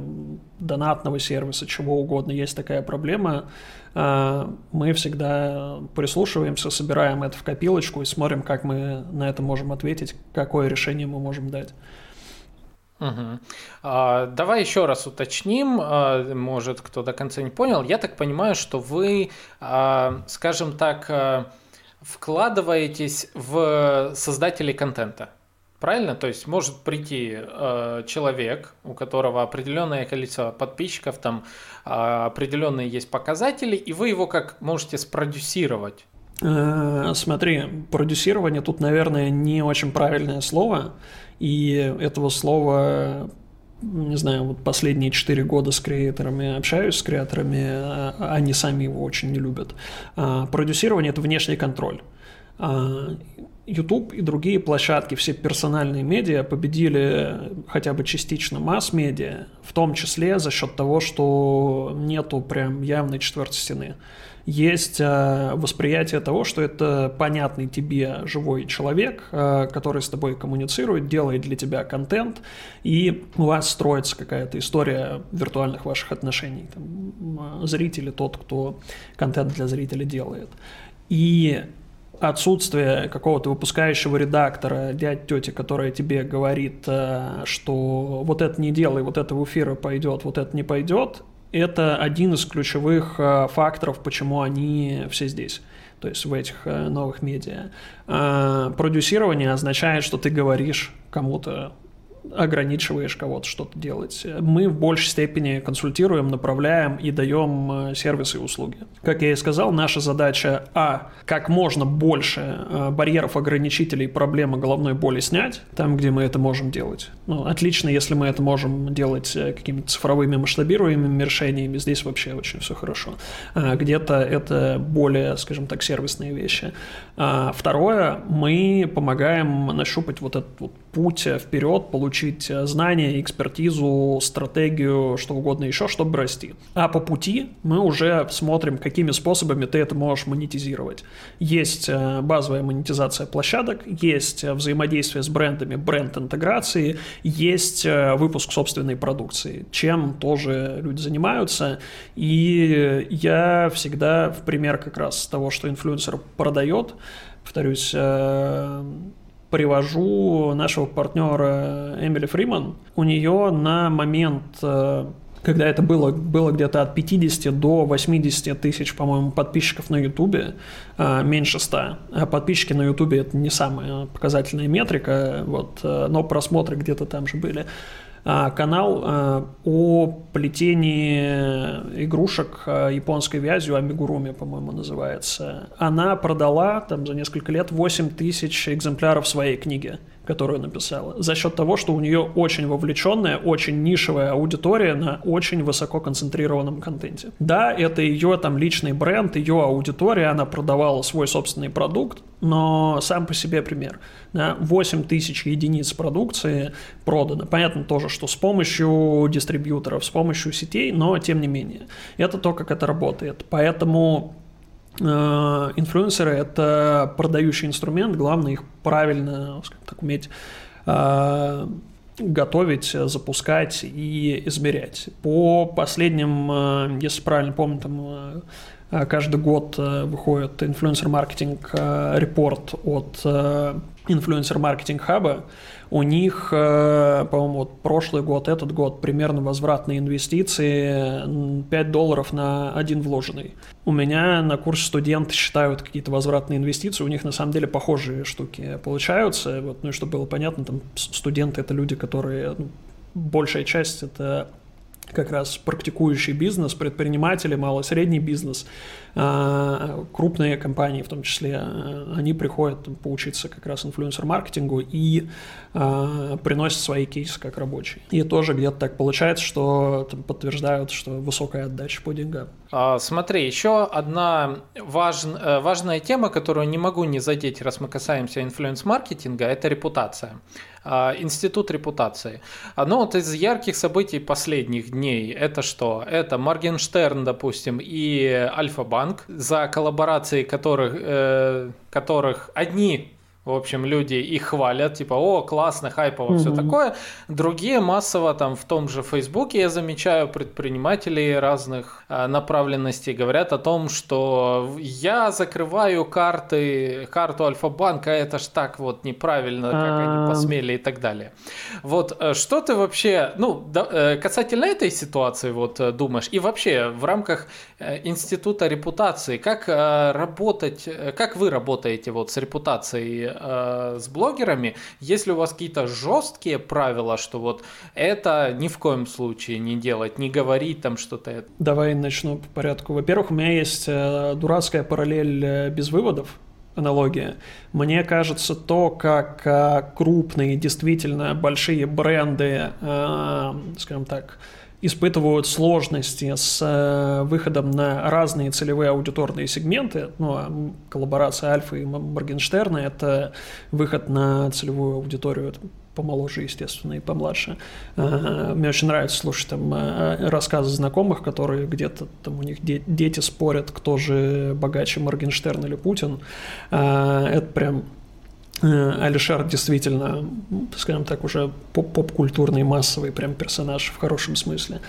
донатного сервиса, чего угодно, есть такая проблема, а, мы всегда прислушиваемся, собираем это в копилочку и смотрим, как мы на это можем ответить, какое решение мы можем дать. Угу. Давай еще раз уточним, а, может кто до конца не понял. Я так понимаю, что вы, скажем так, вкладываетесь в создателей контента. Правильно? То есть может прийти э, человек, у которого определенное количество подписчиков, там э, определенные есть показатели, и вы его как можете спродюсировать. Э, смотри, продюсирование тут, наверное, не очень правильное слово, и этого слова не знаю, вот последние четыре года с креаторами общаюсь, с креаторами, а они сами его очень не любят. А, продюсирование – это внешний контроль. YouTube и другие площадки, все персональные медиа победили хотя бы частично масс-медиа, в том числе за счет того, что нету прям явной четвертой стены. Есть э, восприятие того, что это понятный тебе живой человек, э, который с тобой коммуницирует, делает для тебя контент, и у вас строится какая-то история виртуальных ваших отношений. Там, э, зритель тот, кто контент для зрителя делает. И отсутствие какого-то выпускающего редактора, дядь тети, которая тебе говорит, э, что вот это не делай, вот это в эфир пойдет, вот это не пойдет, это один из ключевых э, факторов, почему они все здесь то есть в этих э, новых медиа. Продюсирование означает, что ты говоришь кому-то ограничиваешь кого-то что-то делать. Мы в большей степени консультируем, направляем и даем э, сервисы и услуги. Как я и сказал, наша задача, а, как можно больше э, барьеров, ограничителей, проблемы головной боли снять, там, где мы это можем делать. Ну, отлично, если мы это можем делать э, какими-то цифровыми масштабируемыми решениями, здесь вообще очень все хорошо. А где-то это более, скажем так, сервисные вещи. А второе, мы помогаем нащупать вот этот вот путь вперед, получить знания, экспертизу, стратегию, что угодно еще, чтобы расти. А по пути мы уже смотрим, какими способами ты это можешь монетизировать. Есть э, базовая монетизация площадок, есть взаимодействие с брендами, бренд-интеграции, есть э, выпуск собственной продукции, чем тоже люди занимаются. И я всегда в пример как раз того, что инфлюенсер продает, повторюсь, э, привожу нашего партнера Эмили Фриман. У нее на момент э, когда это было, было где-то от 50 до 80 тысяч, по-моему, подписчиков на Ютубе, э, меньше 100. А подписчики на Ютубе это не самая показательная метрика, вот, э, но просмотры где-то там же были. А, канал а, о плетении игрушек а, японской вязью, амигуруми, по-моему, называется. Она продала там за несколько лет 8 тысяч экземпляров своей книги которую написала, за счет того, что у нее очень вовлеченная, очень нишевая аудитория на очень высоко концентрированном контенте. Да, это ее там личный бренд, ее аудитория, она продавала свой собственный продукт, но сам по себе пример. Да, 8 тысяч единиц продукции продано. Понятно тоже, что с помощью дистрибьюторов, с помощью сетей, но тем не менее. Это то, как это работает. Поэтому инфлюенсеры – это продающий инструмент, главное их правильно так, уметь э, готовить, запускать и измерять. По последним, э, если правильно помню, там каждый год выходит инфлюенсер-маркетинг репорт от инфлюенсер-маркетинг хаба, у них, э, по-моему, вот прошлый год, этот год примерно возвратные инвестиции 5 долларов на один вложенный. У меня на курсе студенты считают какие-то возвратные инвестиции, у них на самом деле похожие штуки получаются. Вот, ну и чтобы было понятно, там студенты это люди, которые ну, большая часть это как раз практикующий бизнес, предприниматели, малый-средний бизнес, а, крупные компании в том числе, а, они приходят поучиться как раз инфлюенсер-маркетингу и а, приносят свои кейсы как рабочие. И тоже где-то так получается, что подтверждают, что высокая отдача по деньгам. Смотри, еще одна важ, э, важная тема, которую не могу не задеть, раз мы касаемся инфлюенс-маркетинга, это репутация. Институт репутации. Ну вот из ярких событий последних дней это что? Это Моргенштерн, допустим, и Альфа-банк, за коллаборации которых, э, которых одни в общем, люди их хвалят, типа, о, классно, хайпово, mm-hmm. все такое. Другие массово там в том же Фейсбуке я замечаю предпринимателей разных э, направленностей говорят о том, что я закрываю карты, карту Альфа-банка, это ж так вот неправильно, как они посмели и так далее. Вот, э, что ты вообще, ну, да, э, касательно этой ситуации вот э, думаешь, и вообще в рамках института репутации, как работать, как вы работаете вот с репутацией э, с блогерами, если у вас какие-то жесткие правила, что вот это ни в коем случае не делать, не говорить там что-то. Давай начну по порядку. Во-первых, у меня есть э, дурацкая параллель э, без выводов, аналогия. Мне кажется, то, как э, крупные, действительно большие бренды, э, скажем так, испытывают сложности с э, выходом на разные целевые аудиторные сегменты. Ну, а коллаборация Альфа и Моргенштерна – это выход на целевую аудиторию помоложе, естественно, и помладше. Э, мне очень нравится слушать там э, рассказы знакомых, которые где-то там у них дети спорят, кто же богаче, Моргенштерн или Путин. Это прям Э, Алишер действительно, скажем так, уже поп-культурный массовый прям персонаж в хорошем смысле.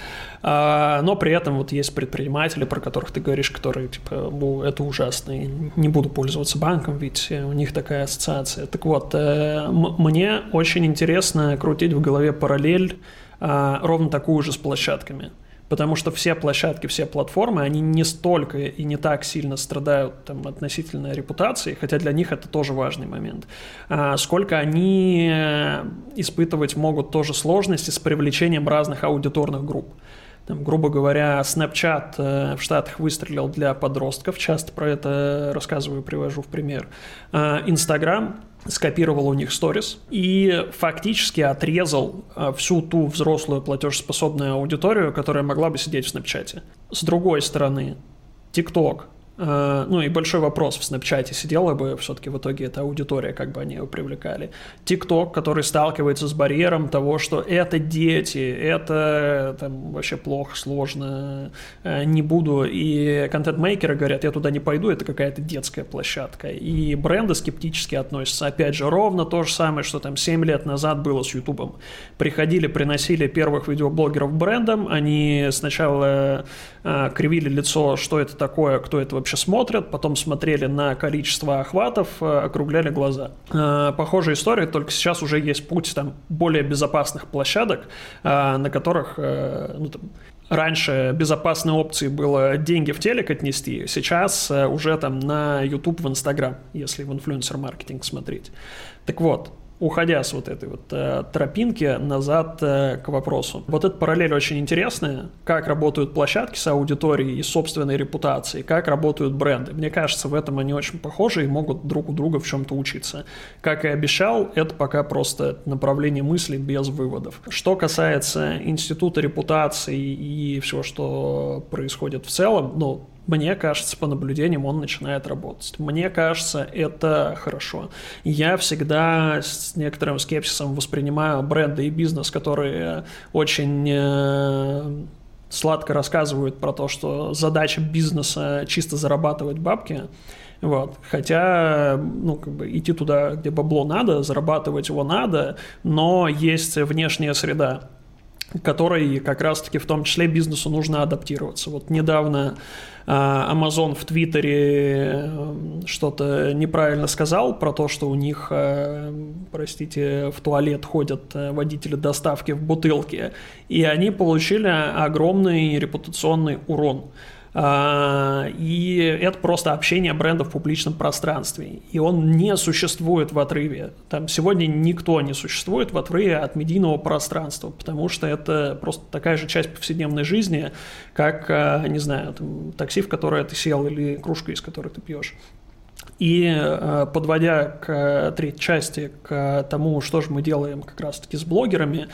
А, но при этом вот есть предприниматели, про которых ты говоришь, которые типа, это ужасно, и не буду пользоваться банком, ведь у них такая ассоциация. Так вот, э, мне очень интересно крутить в голове параллель а, ровно такую же с площадками. Потому что все площадки, все платформы, они не столько и не так сильно страдают там, относительно репутации, хотя для них это тоже важный момент, а сколько они испытывать могут тоже сложности с привлечением разных аудиторных групп. Там, грубо говоря, Snapchat э, в Штатах выстрелил для подростков, часто про это рассказываю, привожу в пример. Instagram скопировал у них сторис и фактически отрезал э, всю ту взрослую платежеспособную аудиторию, которая могла бы сидеть в Снапчате. С другой стороны, TikTok ну и большой вопрос в Снапчате, сидела бы все-таки в итоге эта аудитория, как бы они ее привлекали. ТикТок, который сталкивается с барьером того, что это дети, это там вообще плохо, сложно, э, не буду. И контент-мейкеры говорят, я туда не пойду, это какая-то детская площадка. И бренды скептически относятся. Опять же, ровно то же самое, что там 7 лет назад было с Ютубом. Приходили, приносили первых видеоблогеров брендам, они сначала э, кривили лицо, что это такое, кто это вообще смотрят, потом смотрели на количество охватов, э, округляли глаза. Э, похожая история, только сейчас уже есть путь там более безопасных площадок, э, на которых ну, там, Раньше безопасной опцией было деньги в телек отнести, сейчас уже там на YouTube, в Instagram, если в инфлюенсер-маркетинг смотреть. Так вот, уходя с вот этой вот э, тропинки назад э, к вопросу. Вот эта параллель очень интересная, как работают площадки с аудиторией и собственной репутацией, как работают бренды. Мне кажется, в этом они очень похожи и могут друг у друга в чем-то учиться. Как и обещал, это пока просто направление мысли без выводов. Что касается института репутации и всего, что происходит в целом, ну, мне кажется, по наблюдениям он начинает работать. Мне кажется, это хорошо. Я всегда с некоторым скепсисом воспринимаю бренды и бизнес, которые очень э, сладко рассказывают про то, что задача бизнеса чисто зарабатывать бабки. Вот. Хотя, ну, как бы идти туда, где бабло надо, зарабатывать его надо, но есть внешняя среда, которой как раз-таки в том числе бизнесу нужно адаптироваться. Вот недавно а, Amazon в Твиттере э, что-то неправильно сказал про то, что у них, э, простите, в туалет ходят э, водители доставки в бутылке, и они получили огромный репутационный урон. А, и это просто общение бренда в публичном пространстве. И он не существует в отрыве. Там сегодня никто не существует в отрыве от медийного пространства, потому что это просто такая же часть повседневной жизни, как, а, не знаю, там, такси, в которое ты сел, или кружка, из которой ты пьешь. И а, подводя к третьей части, к тому, что же мы делаем как раз-таки с блогерами,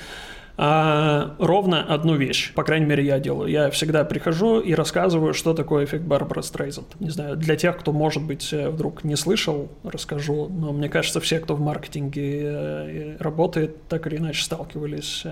а, ровно одну вещь. По крайней мере, я делаю. Я всегда прихожу и рассказываю, что такое эффект Барбара Стрейзанд. Не знаю, для тех, кто, может быть, э, вдруг не слышал, расскажу. Но мне кажется, все, кто в маркетинге э, работает, так или иначе сталкивались.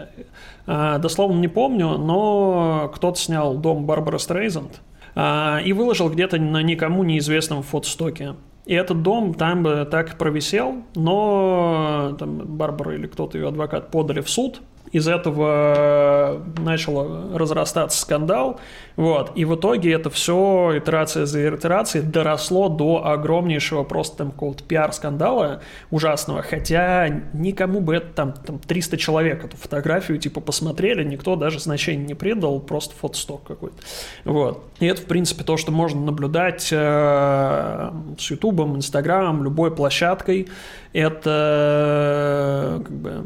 А, дословно не помню, но кто-то снял дом Барбара Стрейзанд и выложил где-то на никому неизвестном фотостоке. И этот дом там бы так провисел, но там Барбара или кто-то ее адвокат подали в суд из этого начал разрастаться скандал, вот, и в итоге это все, итерация за итерацией, доросло до огромнейшего просто там какого-то пиар-скандала ужасного, хотя никому бы это там, там 300 человек эту фотографию типа посмотрели, никто даже значения не придал, просто фотосток какой-то, вот. И это, в принципе, то, что можно наблюдать э, с Ютубом, Инстаграмом, любой площадкой, это, как бы,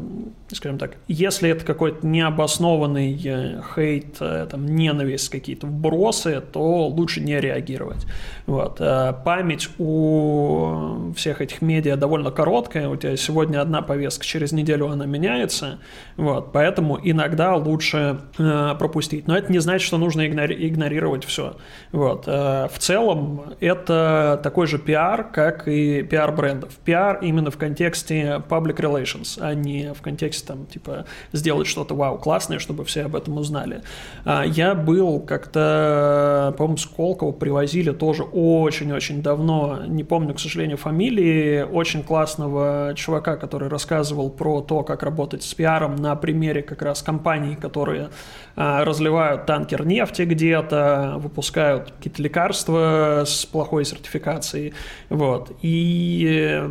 скажем так, если это какой-то необоснованный э, хейт, э, там, ненависть, какие-то вбросы, то лучше не реагировать. Вот. Э, память у всех этих медиа довольно короткая, у тебя сегодня одна повестка, через неделю она меняется, вот. поэтому иногда лучше пропустить. Но это не значит, что нужно игнорировать все. Вот. В целом это такой же пиар, как и пиар брендов. Пиар именно в контексте public relations, а не в контексте там типа сделать что-то вау классное, чтобы все об этом узнали. А, я был как-то, по-моему, Сколково привозили тоже очень-очень давно, не помню, к сожалению, фамилии, очень классного чувака, который рассказывал про то, как работать с пиаром на примере как раз компаний, которые а, разливают танкер нефти где-то, выпускают какие-то лекарства с плохой сертификацией, вот. И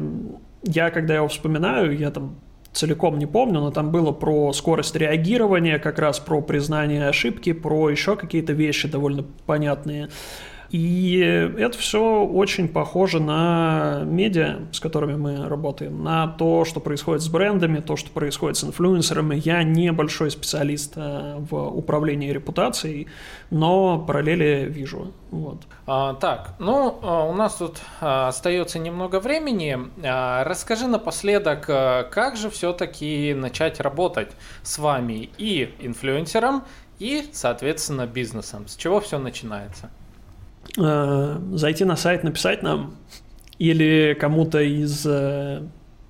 я, когда его вспоминаю, я там целиком не помню, но там было про скорость реагирования, как раз про признание ошибки, про еще какие-то вещи довольно понятные. И это все очень похоже на медиа, с которыми мы работаем, на то, что происходит с брендами, то, что происходит с инфлюенсерами. Я не большой специалист э, в управлении репутацией, но параллели вижу. Вот. А, так, ну, а, у нас тут а, остается немного времени. А, расскажи напоследок, как же все-таки начать работать с вами и инфлюенсером, и, соответственно, бизнесом? С чего все начинается? Э, зайти на сайт, написать нам или кому-то из э,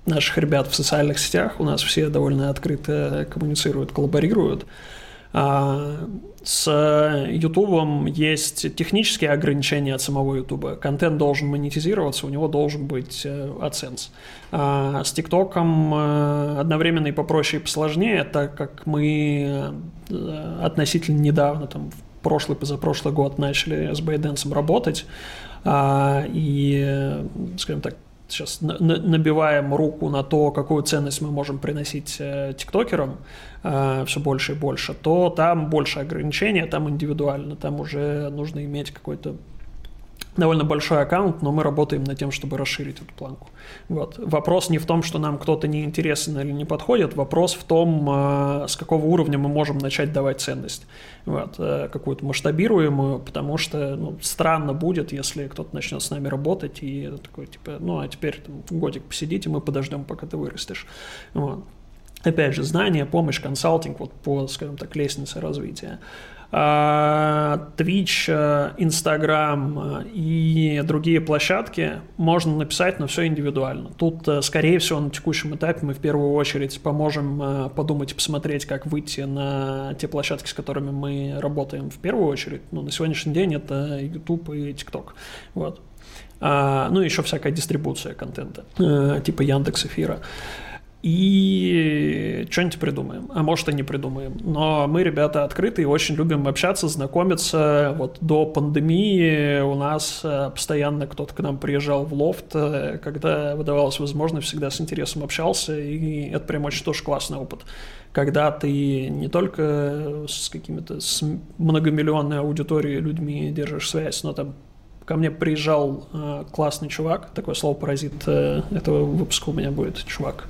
наших ребят в социальных сетях. У нас все довольно открыто коммуницируют, коллаборируют. А, с Ютубом есть технические ограничения от самого Ютуба. Контент должен монетизироваться, у него должен быть AdSense. Э, а с ТикТоком одновременно и попроще, и посложнее, так как мы относительно недавно, там, в прошлый, позапрошлый год начали с Бейденсом работать, а, и, скажем так, сейчас набиваем руку на то, какую ценность мы можем приносить э, тиктокерам э, все больше и больше, то там больше ограничения, там индивидуально, там уже нужно иметь какой-то довольно большой аккаунт, но мы работаем над тем, чтобы расширить эту планку. Вот. Вопрос не в том, что нам кто-то не интересен или не подходит, вопрос в том, э, с какого уровня мы можем начать давать ценность, вот, э, какую-то масштабируемую, потому что ну, странно будет, если кто-то начнет с нами работать и такой, типа, ну, а теперь там, годик посидите, мы подождем, пока ты вырастешь. Вот. Опять же, знания, помощь, консалтинг вот по, скажем так, лестнице развития. А, Twitch, Instagram э, и другие площадки можно написать, но все индивидуально. Тут, э, скорее всего, на текущем этапе мы в первую очередь поможем э, подумать и посмотреть, как выйти на те площадки, с которыми мы работаем в первую очередь. Ну, на сегодняшний день это YouTube и TikTok. Вот. А, ну, еще всякая дистрибуция контента, типа Яндекс Эфира и что-нибудь придумаем. А может и не придумаем. Но мы, ребята, открыты и очень любим общаться, знакомиться. Вот до пандемии у нас э, постоянно кто-то к нам приезжал в лофт, э, когда выдавалась возможность, всегда с интересом общался, и это прям очень тоже классный опыт. Когда ты не только с какими-то с многомиллионной аудиторией людьми держишь связь, но там ко мне приезжал э, классный чувак, такое слово паразит э, этого выпуска у меня будет, чувак.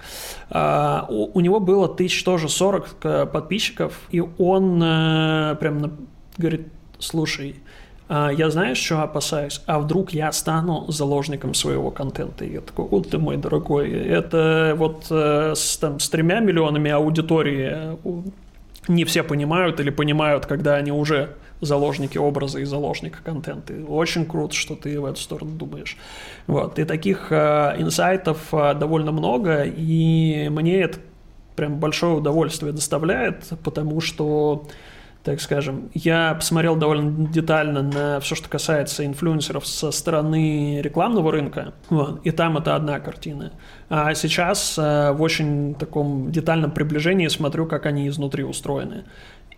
Э, у, у него было тысяч тоже 40 э, подписчиков, и он э, прям на, говорит, слушай, э, я знаешь, что опасаюсь? А вдруг я стану заложником своего контента? И я такой, вот ты мой дорогой, это вот э, с, там, с тремя миллионами аудитории э, не все понимают или понимают, когда они уже заложники образа и заложника контента. Очень круто, что ты в эту сторону думаешь. Вот. И таких э, инсайтов э, довольно много, и мне это прям большое удовольствие доставляет, потому что так скажем. Я посмотрел довольно детально на все, что касается инфлюенсеров со стороны рекламного рынка, вот, и там это одна картина. А сейчас э, в очень таком детальном приближении смотрю, как они изнутри устроены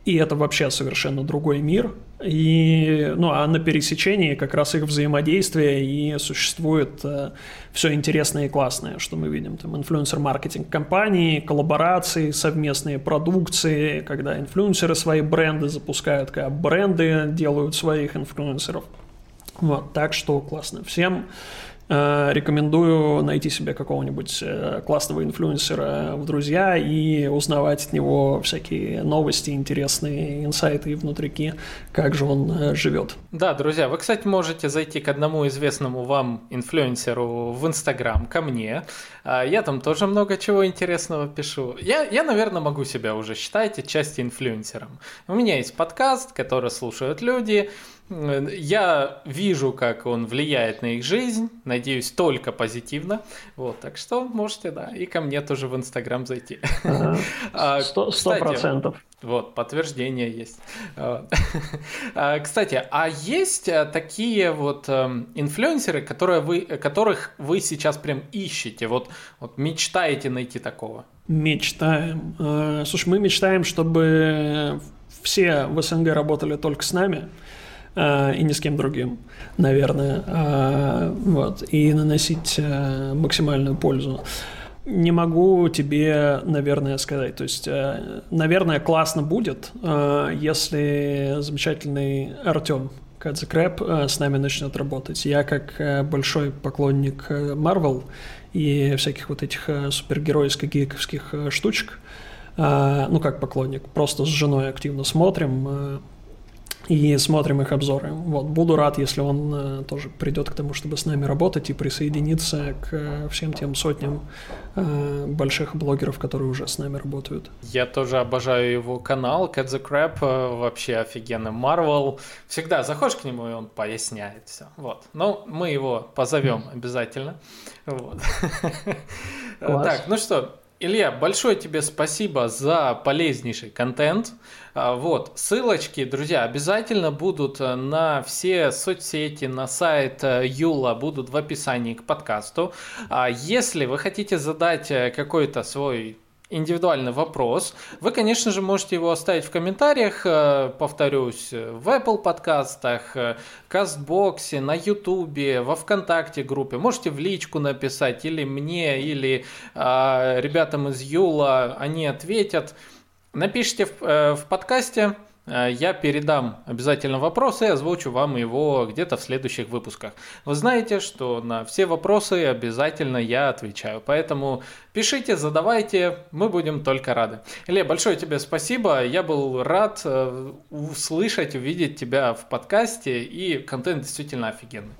и это вообще совершенно другой мир. И, ну, а на пересечении как раз их взаимодействие и существует э, все интересное и классное, что мы видим. Там инфлюенсер-маркетинг компании, коллаборации, совместные продукции, когда инфлюенсеры свои бренды запускают, когда бренды делают своих инфлюенсеров. Вот, так что классно. Всем рекомендую найти себе какого-нибудь э, классного инфлюенсера в друзья и узнавать от него всякие новости, интересные инсайты и внутрики, как же он э, живет. Да, друзья, вы, кстати, можете зайти к одному известному вам инфлюенсеру в Инстаграм, ко мне. А, я там тоже много чего интересного пишу. Я, я, наверное, могу себя уже считать отчасти инфлюенсером. У меня есть подкаст, который слушают люди, я вижу, как он влияет на их жизнь, надеюсь, только позитивно. Вот, так что можете, да, и ко мне тоже в Инстаграм зайти. А, сто процентов. Вот, подтверждение есть. А, кстати, а есть э, такие вот эм, инфлюенсеры, которые вы, которых вы сейчас прям ищете? Вот, вот мечтаете найти такого? Мечтаем. Э, слушай, мы мечтаем, чтобы все в СНГ работали только с нами. А, и ни с кем другим, наверное, а, вот, и наносить а, максимальную пользу. не могу тебе, наверное, сказать. То есть, э, наверное, классно будет, э, если замечательный Артем Кадзекрэп с нами начнет работать. Я как большой поклонник Marvel и всяких вот этих супергеройских гиковских штучек, ну как поклонник, просто с женой активно смотрим, и смотрим их обзоры. Вот, буду рад, если он э, тоже придет к тому, чтобы с нами работать и присоединиться к э, всем тем сотням э, больших блогеров, которые уже с нами работают. Я тоже обожаю его канал, Cat the Crab, э, вообще офигенный Marvel. Всегда заходишь к нему, и он поясняет все. Вот. Но мы его позовем обязательно. Вот. Так, ну что, Илья, большое тебе спасибо за полезнейший контент. А, вот, ссылочки, друзья, обязательно будут э, на все соцсети, на сайт э, Юла, будут в описании к подкасту. А если вы хотите задать э, какой-то свой индивидуальный вопрос, вы, конечно же, можете его оставить в комментариях, повторюсь, в Apple подкастах, Кастбоксе, на Ютубе, во Вконтакте группе. Можете в личку написать или мне, или э, ребятам из Юла, они ответят. Напишите в, э, в подкасте, э, я передам обязательно вопрос и озвучу вам его где-то в следующих выпусках. Вы знаете, что на все вопросы обязательно я отвечаю, поэтому пишите, задавайте, мы будем только рады. Илья, большое тебе спасибо, я был рад э, услышать, увидеть тебя в подкасте, и контент действительно офигенный.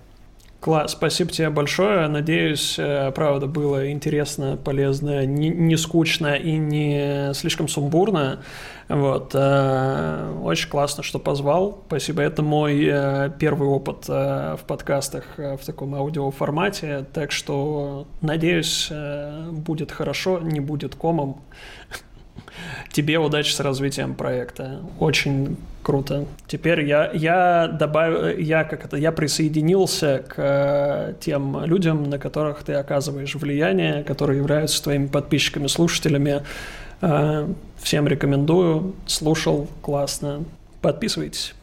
Класс, спасибо тебе большое. Надеюсь, э, правда, было интересно, полезно, не, не скучно и не слишком сумбурно. Вот. Э, очень классно, что позвал. Спасибо. Это мой э, первый опыт в подкастах в таком аудиоформате. Так что, надеюсь, будет хорошо, не будет комом. Тебе удачи с развитием проекта. Очень круто. Теперь я, я добавил, я как это, я присоединился к э, тем людям, на которых ты оказываешь влияние, которые являются твоими подписчиками, слушателями. Э, всем рекомендую. Слушал, классно. Подписывайтесь.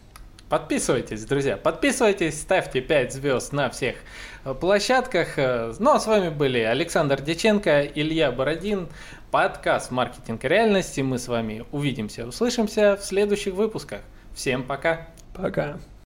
Подписывайтесь, друзья, подписывайтесь, ставьте 5 звезд на всех э, площадках. Ну а с вами были Александр Деченко, Илья Бородин подкаст «Маркетинг и реальности». Мы с вами увидимся, услышимся в следующих выпусках. Всем пока. Пока.